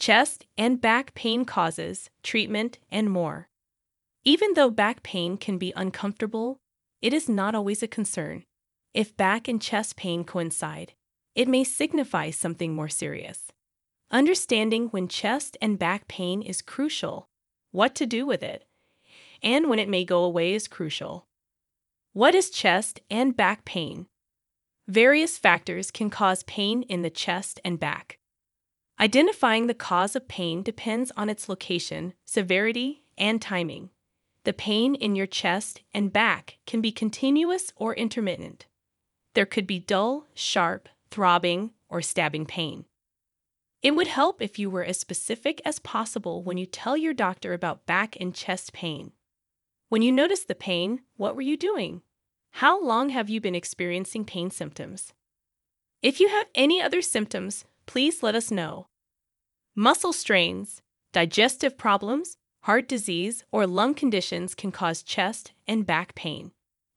chest and back pain causes, treatment, and more. Even though back pain can be uncomfortable, it is not always a concern. If back and chest pain coincide, it may signify something more serious. Understanding when chest and back pain is crucial, what to do with it, and when it may go away is crucial. What is chest and back pain? Various factors can cause pain in the chest and back. Identifying the cause of pain depends on its location, severity, and timing. The pain in your chest and back can be continuous or intermittent. There could be dull, sharp, throbbing, or stabbing pain. It would help if you were as specific as possible when you tell your doctor about back and chest pain. When you noticed the pain, what were you doing? How long have you been experiencing pain symptoms? If you have any other symptoms, please let us know. Muscle strains, digestive problems, heart disease, or lung conditions can cause chest and back pain.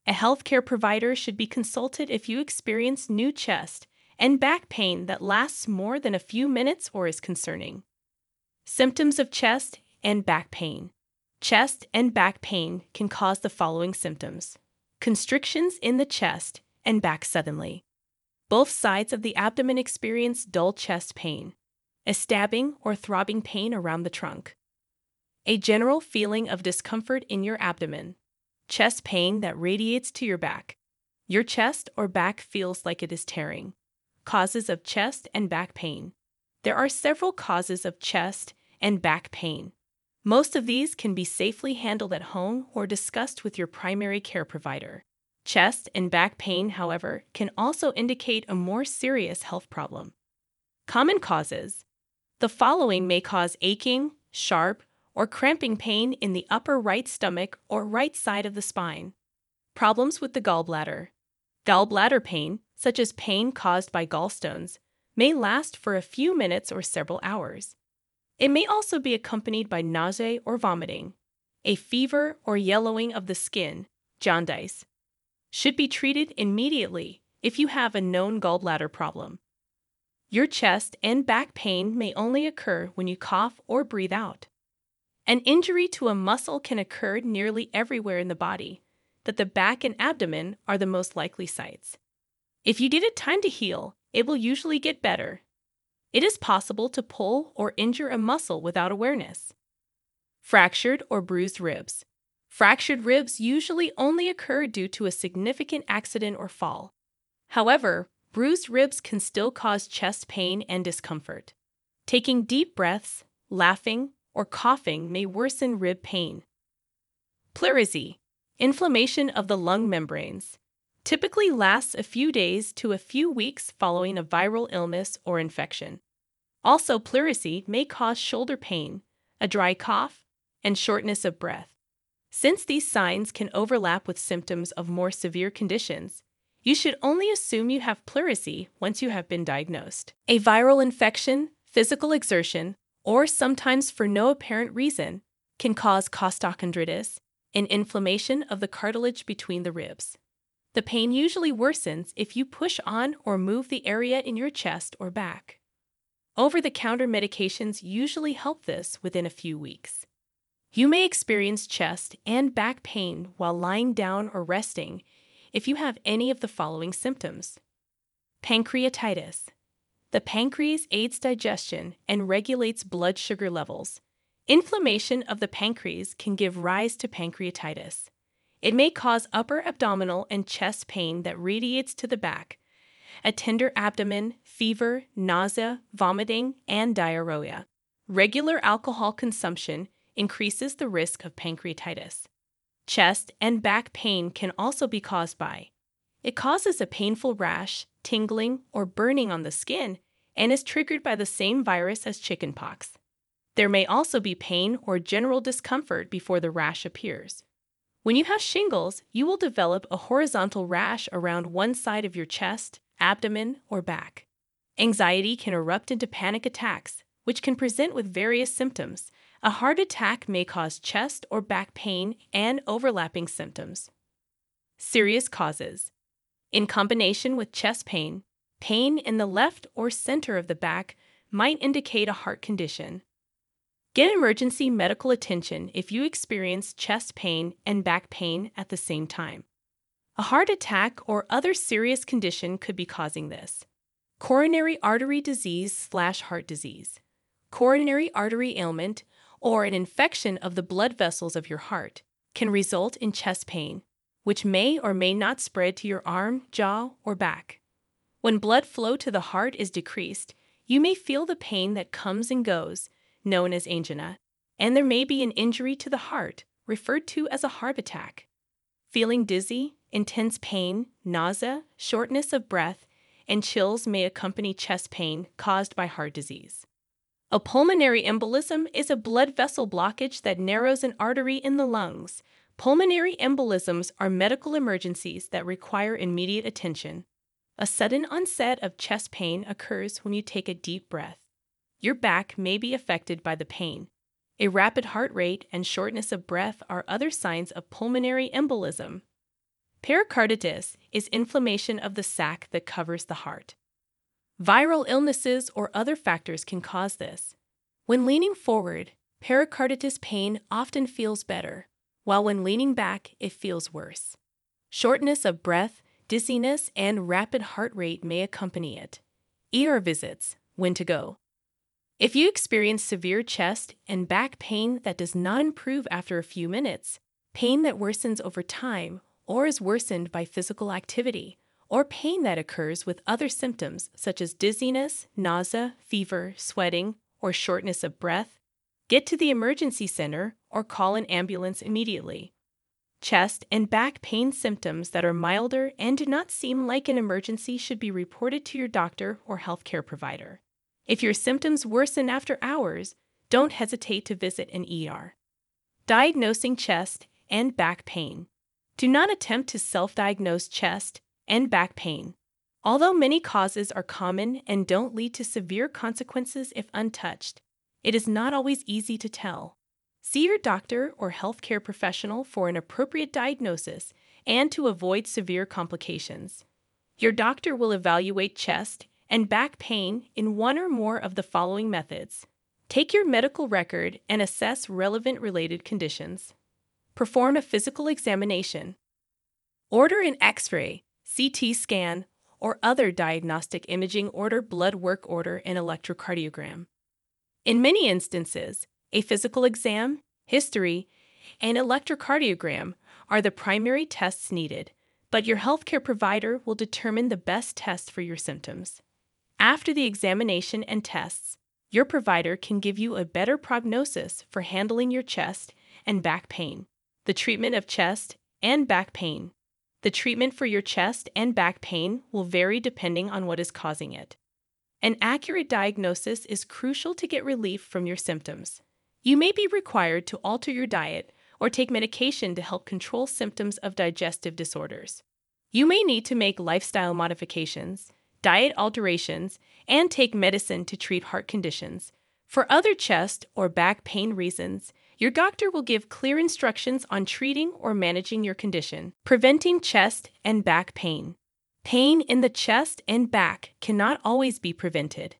A healthcare provider should be consulted if you experience new chest and back pain that lasts more than a few minutes or is concerning. Symptoms of chest and back pain. Chest and back pain can cause the following symptoms constrictions in the chest and back suddenly. Both sides of the abdomen experience dull chest pain, a stabbing or throbbing pain around the trunk, a general feeling of discomfort in your abdomen, chest pain that radiates to your back. Your chest or back feels like it is tearing, Causes of chest and back pain. There are several causes of chest and back pain. Most of these can be safely handled at home or discussed with your primary care provider. Chest and back pain, however, can also indicate a more serious health problem. Common causes The following may cause aching, sharp, or cramping pain in the upper right stomach or right side of the spine. Problems with the gallbladder. Gallbladder pain, such as pain caused by gallstones, may last for a few minutes or several hours. It may also be accompanied by nausea or vomiting, a fever or yellowing of the skin, jaundice. Should be treated immediately if you have a known gallbladder problem. Your chest and back pain may only occur when you cough or breathe out. An injury to a muscle can occur nearly everywhere in the body, but the back and abdomen are the most likely sites. If you give it time to heal, it will usually get better. It is possible to pull or injure a muscle without awareness. Fractured or bruised ribs. Fractured ribs usually only occur due to a significant accident or fall. However, bruised ribs can still cause chest pain and discomfort. Taking deep breaths, laughing, or coughing may worsen rib pain. Pleurisy, inflammation of the lung membranes typically lasts a few days to a few weeks following a viral illness or infection. Also, pleurisy may cause shoulder pain, a dry cough, and shortness of breath. Since these signs can overlap with symptoms of more severe conditions, you should only assume you have pleurisy once you have been diagnosed. A viral infection, physical exertion, or sometimes for no apparent reason, can cause costochondritis, an inflammation of the cartilage between the ribs. The pain usually worsens if you push on or move the area in your chest or back. Over the counter medications usually help this within a few weeks. You may experience chest and back pain while lying down or resting if you have any of the following symptoms Pancreatitis. The pancreas aids digestion and regulates blood sugar levels. Inflammation of the pancreas can give rise to pancreatitis. It may cause upper abdominal and chest pain that radiates to the back, a tender abdomen, fever, nausea, vomiting, and diarrhea. Regular alcohol consumption increases the risk of pancreatitis. Chest and back pain can also be caused by it causes a painful rash, tingling, or burning on the skin and is triggered by the same virus as chickenpox. There may also be pain or general discomfort before the rash appears. When you have shingles, you will develop a horizontal rash around one side of your chest, abdomen, or back. Anxiety can erupt into panic attacks, which can present with various symptoms. A heart attack may cause chest or back pain and overlapping symptoms. Serious causes. In combination with chest pain, pain in the left or center of the back might indicate a heart condition. Get emergency medical attention if you experience chest pain and back pain at the same time. A heart attack or other serious condition could be causing this. Coronary artery disease slash heart disease, coronary artery ailment, or an infection of the blood vessels of your heart can result in chest pain, which may or may not spread to your arm, jaw, or back. When blood flow to the heart is decreased, you may feel the pain that comes and goes, known as angina, and there may be an injury to the heart, referred to as a heart attack. Feeling dizzy, intense pain, nausea, shortness of breath, and chills may accompany chest pain caused by heart disease. A pulmonary embolism is a blood vessel blockage that narrows an artery in the lungs. Pulmonary embolisms are medical emergencies that require immediate attention. A sudden onset of chest pain occurs when you take a deep breath. Your back may be affected by the pain. A rapid heart rate and shortness of breath are other signs of pulmonary embolism. Pericarditis is inflammation of the sac that covers the heart. Viral illnesses or other factors can cause this. When leaning forward, pericarditis pain often feels better, while when leaning back, it feels worse. Shortness of breath, dizziness, and rapid heart rate may accompany it. ER visits, when to go. If you experience severe chest and back pain that does not improve after a few minutes, pain that worsens over time, or is worsened by physical activity, or pain that occurs with other symptoms such as dizziness, nausea, fever, sweating, or shortness of breath, get to the emergency center or call an ambulance immediately. Chest and back pain symptoms that are milder and do not seem like an emergency should be reported to your doctor or healthcare provider. If your symptoms worsen after hours, don't hesitate to visit an ER. Diagnosing chest and back pain. Do not attempt to self diagnose chest and back pain. Although many causes are common and don't lead to severe consequences if untouched, it is not always easy to tell. See your doctor or healthcare professional for an appropriate diagnosis and to avoid severe complications. Your doctor will evaluate chest and back pain in one or more of the following methods. Take your medical record and assess relevant related conditions. Perform a physical examination. Order an x ray CT scan, or other diagnostic imaging order blood work order an electrocardiogram. In many instances, a physical exam, history, and electrocardiogram are the primary tests needed, but your healthcare provider will determine the best test for your symptoms. After the examination and tests, your provider can give you a better prognosis for handling your chest and back pain, the treatment of chest and back pain, the treatment for your chest and back pain will vary depending on what is causing it. An accurate diagnosis is crucial to get relief from your symptoms. You may be required to alter your diet or take medication to help control symptoms of digestive disorders. You may need to make lifestyle modifications, diet alterations, and take medicine to treat heart conditions. For other chest or back pain reasons, your doctor will give clear instructions on treating or managing your condition, preventing chest and back pain. Pain in the chest and back cannot always be prevented.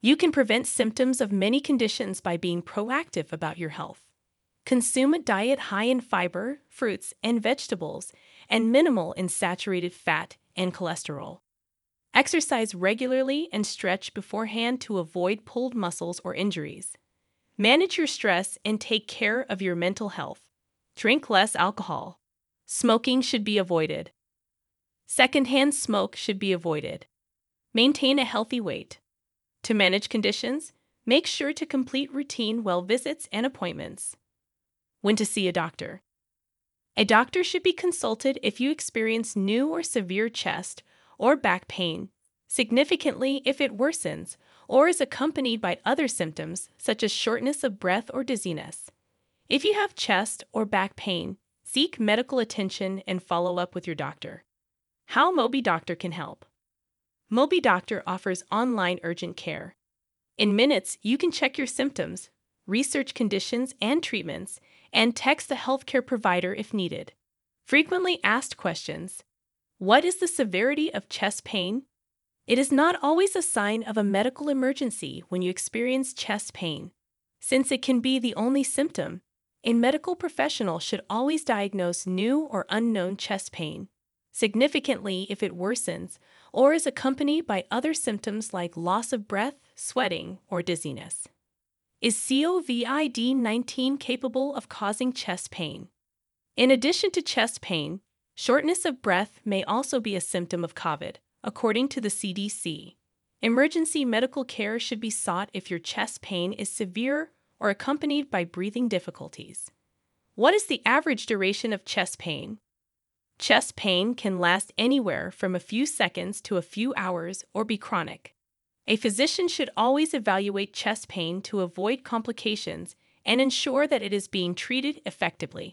You can prevent symptoms of many conditions by being proactive about your health. Consume a diet high in fiber, fruits, and vegetables, and minimal in saturated fat and cholesterol. Exercise regularly and stretch beforehand to avoid pulled muscles or injuries. Manage your stress and take care of your mental health. Drink less alcohol. Smoking should be avoided. Secondhand smoke should be avoided. Maintain a healthy weight. To manage conditions, make sure to complete routine well visits and appointments. When to see a doctor. A doctor should be consulted if you experience new or severe chest or back pain, significantly if it worsens or is accompanied by other symptoms such as shortness of breath or dizziness. If you have chest or back pain, seek medical attention and follow up with your doctor. How Mobi Doctor can help. Mobi Doctor offers online urgent care. In minutes, you can check your symptoms, research conditions and treatments, and text the healthcare provider if needed. Frequently asked questions What is the severity of chest pain? It is not always a sign of a medical emergency when you experience chest pain. Since it can be the only symptom, a medical professional should always diagnose new or unknown chest pain, significantly if it worsens or is accompanied by other symptoms like loss of breath, sweating, or dizziness. Is COVID 19 capable of causing chest pain? In addition to chest pain, shortness of breath may also be a symptom of COVID, according to the CDC. Emergency medical care should be sought if your chest pain is severe or accompanied by breathing difficulties. What is the average duration of chest pain? Chest pain can last anywhere from a few seconds to a few hours or be chronic. A physician should always evaluate chest pain to avoid complications and ensure that it is being treated effectively.